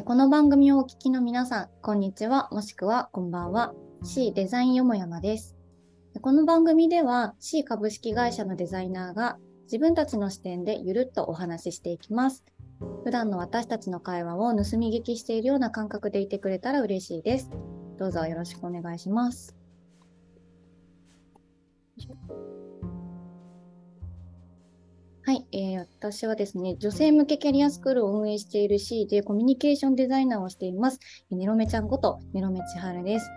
えこの番組をお聞きの皆さん、こんにちは、もしくはこんばんは。C デザインよもやまです。この番組では C 株式会社のデザイナーが自分たちの視点でゆるっとお話ししていきます。普段の私たちの会話を盗み聞きしているような感覚でいてくれたら嬉しいです。どうぞよろしくお願いします。はい、えー私はですね、女性向けキャリアスクールを運営している C でコミュニケーションデザイナーをしています。ネロメちゃんことネロメ千春です。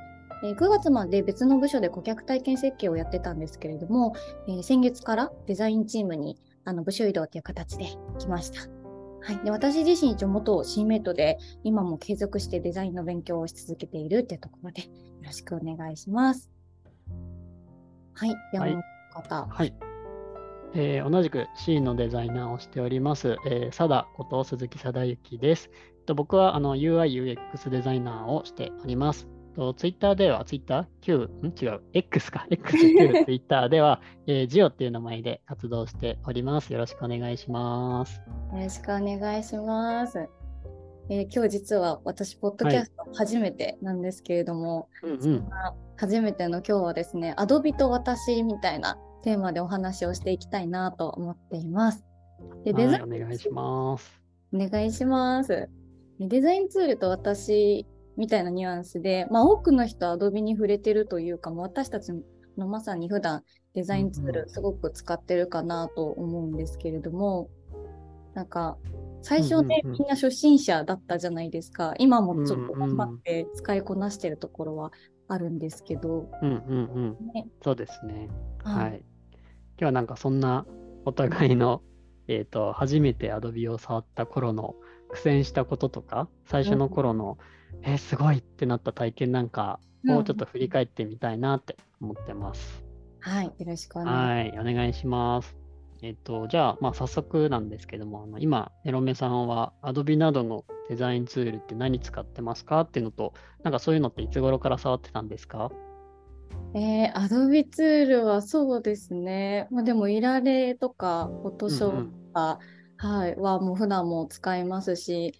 えー9月まで別の部署で顧客体験設計をやってたんですけれども、えー先月からデザインチームにあの部署移動という形で来ました。はい、で私自身一応元チームメイトで今も継続してデザインの勉強をし続けているっていうところでよろしくお願いします。はい、でははいはい。えー同じく C のデザイナーをしております、えー、こと鈴木貞之です。と僕はあの UI、UX デザイナーをしております。と Twitter では、Twitter、Q、ん？違う、X か、X、Q、Twitter では、えー、ジオっていう名前で活動しております。よろしくお願いします。よろしくお願いします。えー今日実は私、ポッドキャスト初めてなんですけれども、うんそんな初めての今日はですね、アドビと私みたいなテーマでお話をしていきたいなと思っています。でうん。デザインはい、お願いします。お願いします。デザインツールと私みたいなニュアンスで、まあ、多くの人は Adobe に触れてるというか、もう私たちのまさに普段デザインツールすごく使ってるかなと思うんですけれども、なんか最初ね、みんな初心者だったじゃないですか。今もちょっと頑張って使いこなしてるところはあるんですけど、うんうんうん。ね、そうですね。はいはい。今日はなんかそんなお互いの、えっ、と、初めて Adobe を触った頃の苦戦したこととか、最初の頃の、えーすごいってなった体験なんかをちょっと振り返ってみたいなって思ってます。はい、よろしくお願いしはい、お願いします。えっ、と、じゃあ、まあ早速なんですけども、あの今、ネロメさんは Adobe などのデザインツールって何使ってますかっていうのと、なんかそういうのっていつ頃から触ってたんですか？えー、Adobe ツールはそうですね。まあ、でも、いられとか、Photoshop うんうんとか、はい、はもう普段も使いますし、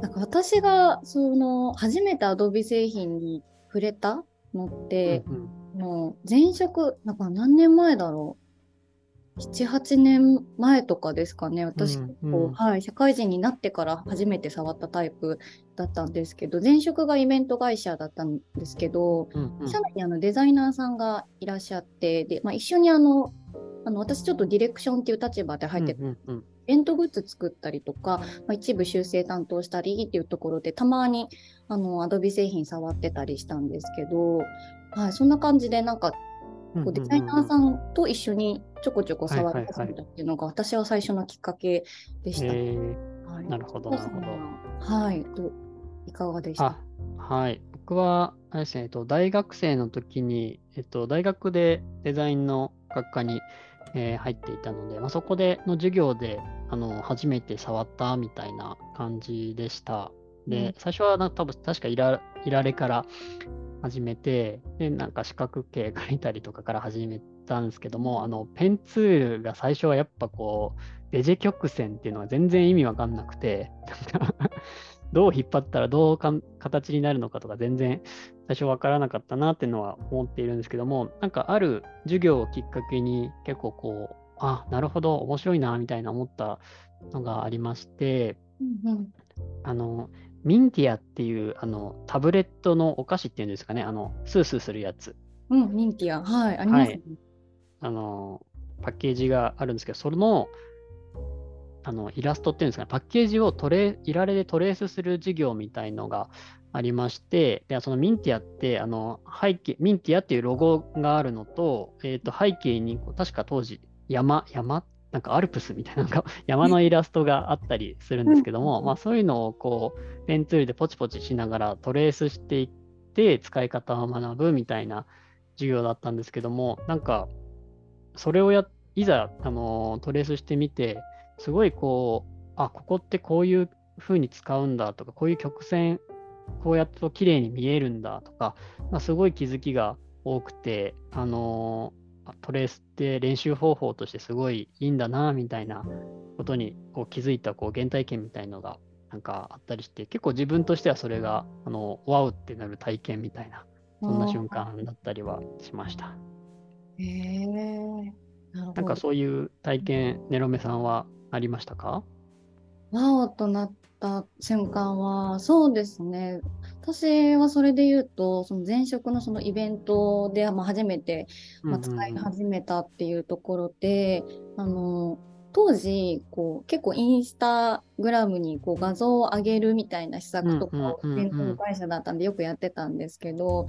なんか私がその初めて Adobe 製品に触れたのって、うんうんもう前職、なんか何年前だろう。7、8年前とかですかね。私、うん結構うんはい、社会人になってから初めて触ったタイプだったんですけど、前職がイベント会社だったんですけど、うんうん。社内にあのデザイナーさんがいらっしゃって、でまあ、一緒にあのあの私ちょっとディレクションっていう立場で入ってて、うんうんうん。イベントグッズ作ったりとか、まあ、一部修正担当したりっていうところでたまにあの Adobe 製品触ってたりしたんですけど、はい、そんな感じでなんかうんこうデザイナーさんと一緒にちょこちょこ触りはいはいはい始めたっていうのが私は最初のきっかけでした。なるほど、なるほど。はい、どいかがでした？あ、はい。僕は、あれですね、えっと、大学生の時に、えっと、大学でデザインの学科に、えー入っていたので、まあ、そこでの授業で、あの、初めて触ったみたいな感じでした。で、うん最初はな多分確かいらいられから始めて、で、なんか四角形描いたりとかから始めたんですけども、あの、ペンツールが最初はやっぱこう、ベジェ曲線っていうのが全然意味わかんなくて、どう引っ張ったらどうかん形になるのかとか全然最初わからなかったなっていうのは思っているんですけども、なんかある授業をきっかけに結構こう、あ、なるほど、面白いな、みたいな思ったのがありまして、うんうんあの、ミンティアっていうあのタブレットのお菓子っていうんですかね、あの、スースーするやつ。うん、ミンティア、はい、ありますね。あの、パッケージがあるんですけど、その、あの、イラストっていうんですかね、パッケージをトレいられでトレースする授業みたいのがありまして、で、そのミンティアって、あの、背景、ミンティアっていうロゴがあるのと、えっ、と、背景に、確か当時、山、山？なんかアルプスみたいな、なんか 山のイラストがあったりするんですけども、まあそういうのをこう、ペンツールでポチポチしながらトレースしていって、使い方を学ぶみたいな授業だったんですけども、なんか、それをや、いざ、あのートレースしてみて、すごいこう、あ、ここってこういう風に使うんだとか、こういう曲線、こうやって綺麗に見えるんだとか、まあ、すごい気づきが多くて、あのートレースって練習方法としてすごいいいんだな、みたいなことにこう気づいたこう原体験みたいのがなんかあったりして、結構自分としてはそれが、あの、ワウってなる体験みたいな、そんな瞬間だったりはしました。へえ。なるほど。なんかそういう体験、ネロメさんはありましたか？ワオとなった瞬間は、そうですね。私はそれで言うと、その前職のそのイベントで、まあ、初めて、まあ、使い始めたっていうところで、あの、当時、こう、結構インスタグラムにこう画像を上げるみたいな施策とかをうんうんうんうん。イベントの会社だったんでよくやってたんですけど、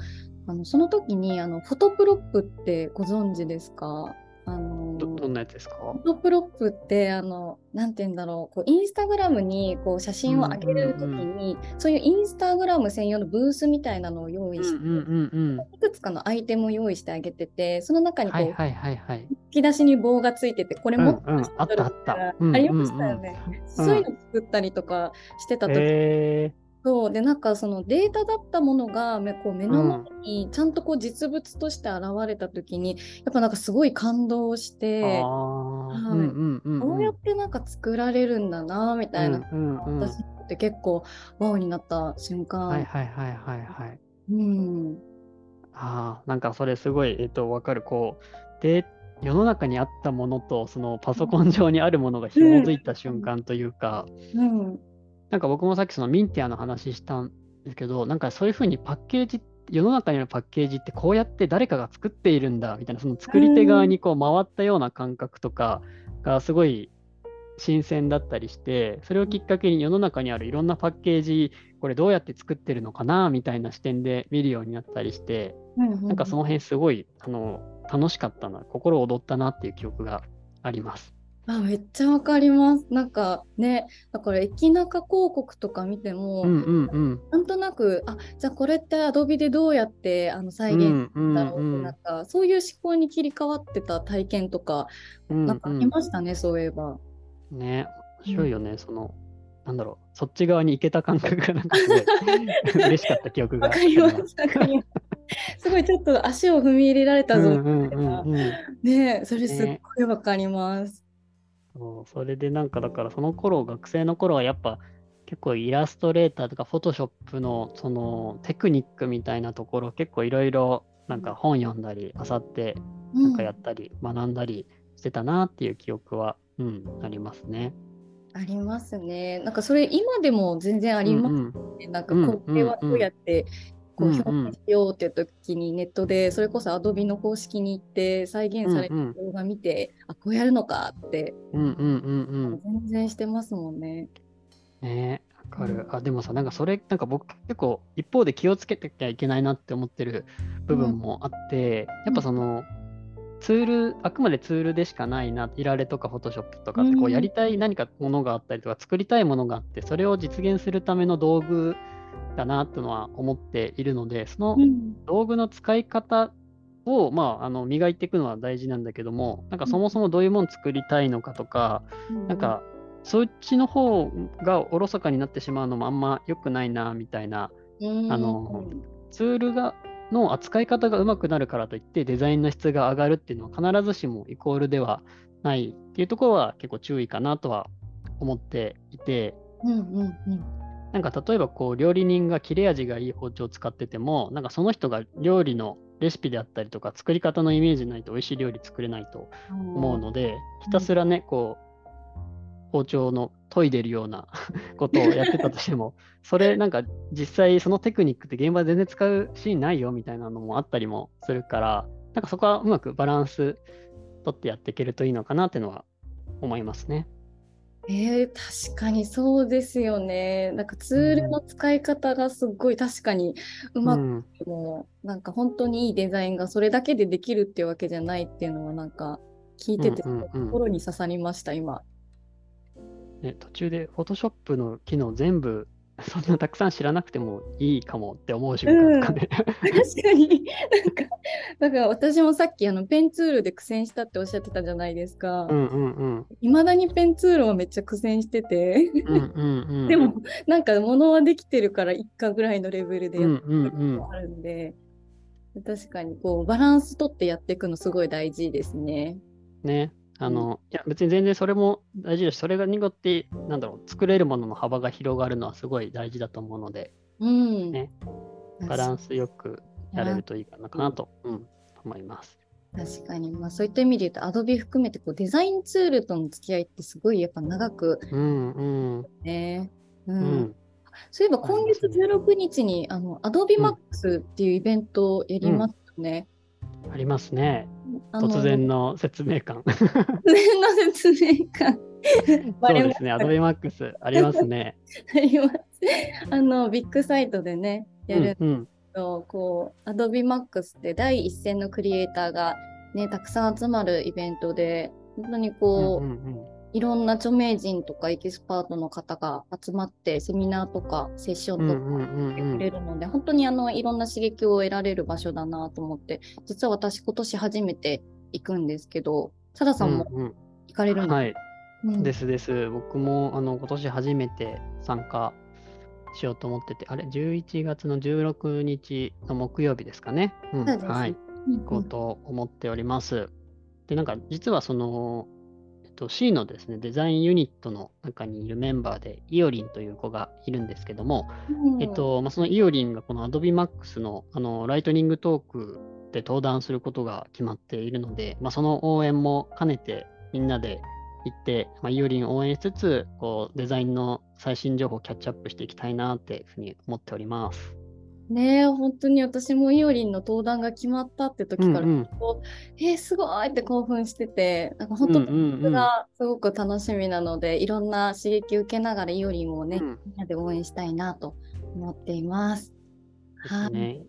あの、その時に、あの、フォトプロップってご存知ですか？あの、どどんなやつですか？フォトプロップってあのなんて言うんだろう。こうインスタグラムにこう写真を上げるときうんうんに、そういうインスタグラム専用のブースみたいなのを用意して、うんうんうんうん。いくつかのアイテムを用意してあげててその中にこう、はいはいはいはい。引き出しに棒がついててこれ持ってうんうん。あったあった。うんありましたよね、うんそういうの作ったりとかしてた時、へそう。でなんかそのデータだったものがめこう目の前にちゃんとこう実物として現れた時にやっぱなんかすごい感動しー。て。こうやってなんか作られるんだなみたいな、うんうんうん。私って結構ワオになった瞬間、はいはいはいはいはい。うん、ああ、なんかそれすごい、えっと、わかる。こう、で、世の中にあったものと、そのパソコン上にあるものが紐づいた瞬間というか、うん、なんか僕もさっきそのミンティアの話したんですけど、なんかそういうふうにパッケージ、世の中にあるパッケージってこうやって誰かが作っているんだみたいな、その作り手側にこう回ったような感覚とかがすごい新鮮だったりして、それをきっかけに世の中にあるいろんなパッケージ、これどうやって作ってるのかなみたいな視点で見るようになったりして、なんかその辺すごいあの楽しかったな、心躍ったなっていう記憶があります。あめっちゃわかります。なんかねだから駅中広告とか見ても、うんうんうん。なんとなくあじゃあこれってアドビでどうやってあの再現うんうんだろうって、うん。なんかそういう思考に切り替わってた体験とか、うんなんかありましたねそういえば。ね、面白いよね、その、なんだろう、そっち側に行けた感覚がなんかすごい 嬉しかった記憶がわかりますす。すごいちょっと足を踏み入れられたぞうんうんみたいなうん。うんねえ、それすっごいわかります。そうそれでなんかだからその頃学生の頃はやっぱ結構イラストレーターとかフォトショップのそのテクニックみたいなところ結構いろいろなんか本読んだり漁ってなんかやったり学んだりしてたなっていう記憶は、うん、ありますね。ありますね。なんかそれ今でも全然ありますうんね。なんかうんこれはどうやってこううんうん。表現しようっていう時にネットでそれこそ Adobe の公式に行って再現されたうんうん。動画見て、あこうやるのかって。うんうんうんうん。全然してますもんね。ねえ、わかうん。る。あ、でもさ、なんかそれ、なんか僕結構一方で気をつけてきゃいけないなって思ってる部分もあって、やっぱその、ツール、あくまでツールでしかないな、いられとかフォトショップとかって、こううん。やりたい何かものがあったりとか、作りたいものがあって、それを実現するための道具だなっていうのは思っているので、そのうん。道具の使い方を、まあ、あの磨いていくのは大事なんだけども、なんかそもそもどういうもの作りたいのかとか、なんか、そっちの方がおろそかになってしまうのもあんま良くないな、みたいな。うん、あのツールが、の扱い方が上手くなるからといって、デザインの質が上がるっていうのは必ずしもイコールではないっていうところは結構注意かなとは思っていて、うんうんうんなんか例えばこう料理人が切れ味がいい包丁を使ってても、なんかその人が料理のレシピであったりとか作り方のイメージないと美味しい料理作れないと思うので、ひたすらね、こう、包丁の研いでるような ことをやってたとしても、それなんか実際そのテクニックって現場で全然使うシーンないよみたいなのもあったりもするから、なんかそこはうまくバランス取ってやっていけるといいのかなっていうのは思いますね。えー、確かにそうですよね。なんかツールの使い方がすっごい確かにうまくうん、もうなんか本当にいいデザインがそれだけでできるっていうわけじゃないっていうのはなんか聞いてて心に刺さりました今。ね、途中で Photoshop の機能全部そんなたくさん知らなくてもいいかもって思う瞬間とかね。確かになんかだから私もさっきあのペンツールで苦戦したっておっしゃってたじゃないですかう。んうんうん。いまだにペンツールはめっちゃ苦戦しててうんうんうん。でもなんか物はできてるからいっかぐらいのレベルでやってうんうんることもあるんで、確かにこうバランス取ってやっていくのすごい大事ですね。ね。あの、いや、別に全然それも大事だし、それがによって、なんだろう、作れるものの幅が広がるのはすごい大事だと思うので、うん。ねバランスよくやれるといいかなかなと、うん、思います。確かに、まあ、そういった意味で言うと、アドビ含めてこうデザインツールとの付き合いってすごいやっぱ長くうん、うん、ね。ううんん。そういえば今月あります16日にあの Adobe うん Max っていうイベントをやりますよね。ありますね。突然の説明感。突然の説明会 バレまそうですね、Adobe Max ありますね。あります。あのビッグサイトでね、やるうん、うん、と、こう Adobe Max って第一線のクリエイターがね、たくさん集まるイベントで、本当にこう、うんうんいろんな著名人とかエキスパートの方が集まってセミナーとかセッションとかうんうんうんしてうんくれるので、本当にあのいろんな刺激を得られる場所だなと思って実は私今年初めて行くんですけどサダさんも行かれるんですか、はい、うん。ですです。僕もあの今年初めて参加しようと思ってて、あれ、11月の16日の木曜日ですかね？うん、はい。うん。行こうと思っております。で、なんか実はその、と、C のですね、デザインユニットの中にいるメンバーで、イオリンという子がいるんですけども、うんえっと、まあ、そのイオリンがこの Adobe Max のあのライトニングトークで登壇することが決まっているので、まあ、その応援も兼ねてみんなで行って、まあ、イオリンを応援しつつこうデザインの最新情報をキャッチアップしていきたいなっていうふうに思っております。ねえ本当に私もイオリンの登壇が決まったって時から、うんうんえーすごいって興奮しててなんか本当がすごく楽しみなので、いろんな刺激を受けながらイオリンをね、うんみんなで応援したいなと思っています。ですね。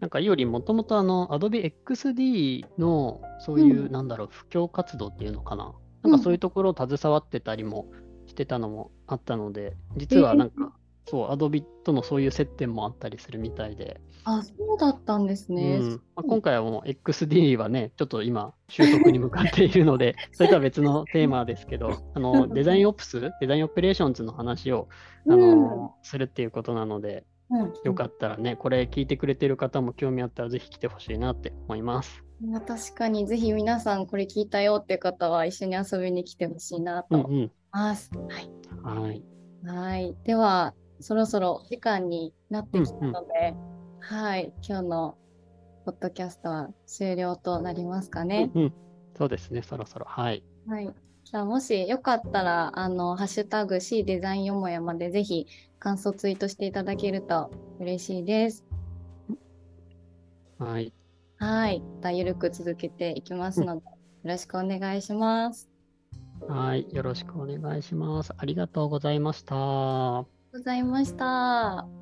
なんかイオリンもともとあの Adobe XD のそういう、うんなんだろう、布教活動っていうのかな？なんかそういうところを携わってたりもしてたのもあったので、実はなんか、そう、Adobe とのそういう接点もあったりするみたいで、あ、そうだったんですね。うんまあ、今回はもう XD はね、ちょっと今、収束に向かっているので、それとは別のテーマですけど、あの デザインオプス、デザインオペレーションズの話をあの、するっていうことなので、うん、よかったらね、これ聞いてくれてる方も興味あったらぜひ来てほしいなって思います。まあ確かにぜひ皆さんこれ聞いたよっていう方は一緒に遊びに来てほしいなと思いうんうん。ます。はい。はい。はい。では、そろそろ時間になってきたので、はい。今日のポッドキャストは終了となりますかね。うんうん。そうですね、そろそろ。はい。はい。じゃあ、もしよかったら、あの、ハッシュタグ C デザインよもやまでぜひ感想ツイートしていただけると嬉しいです。はい。はい。またゆるく続けていきますので、よろしくお願いします。はい。よろしくお願いします。ありがとうございました。ございました。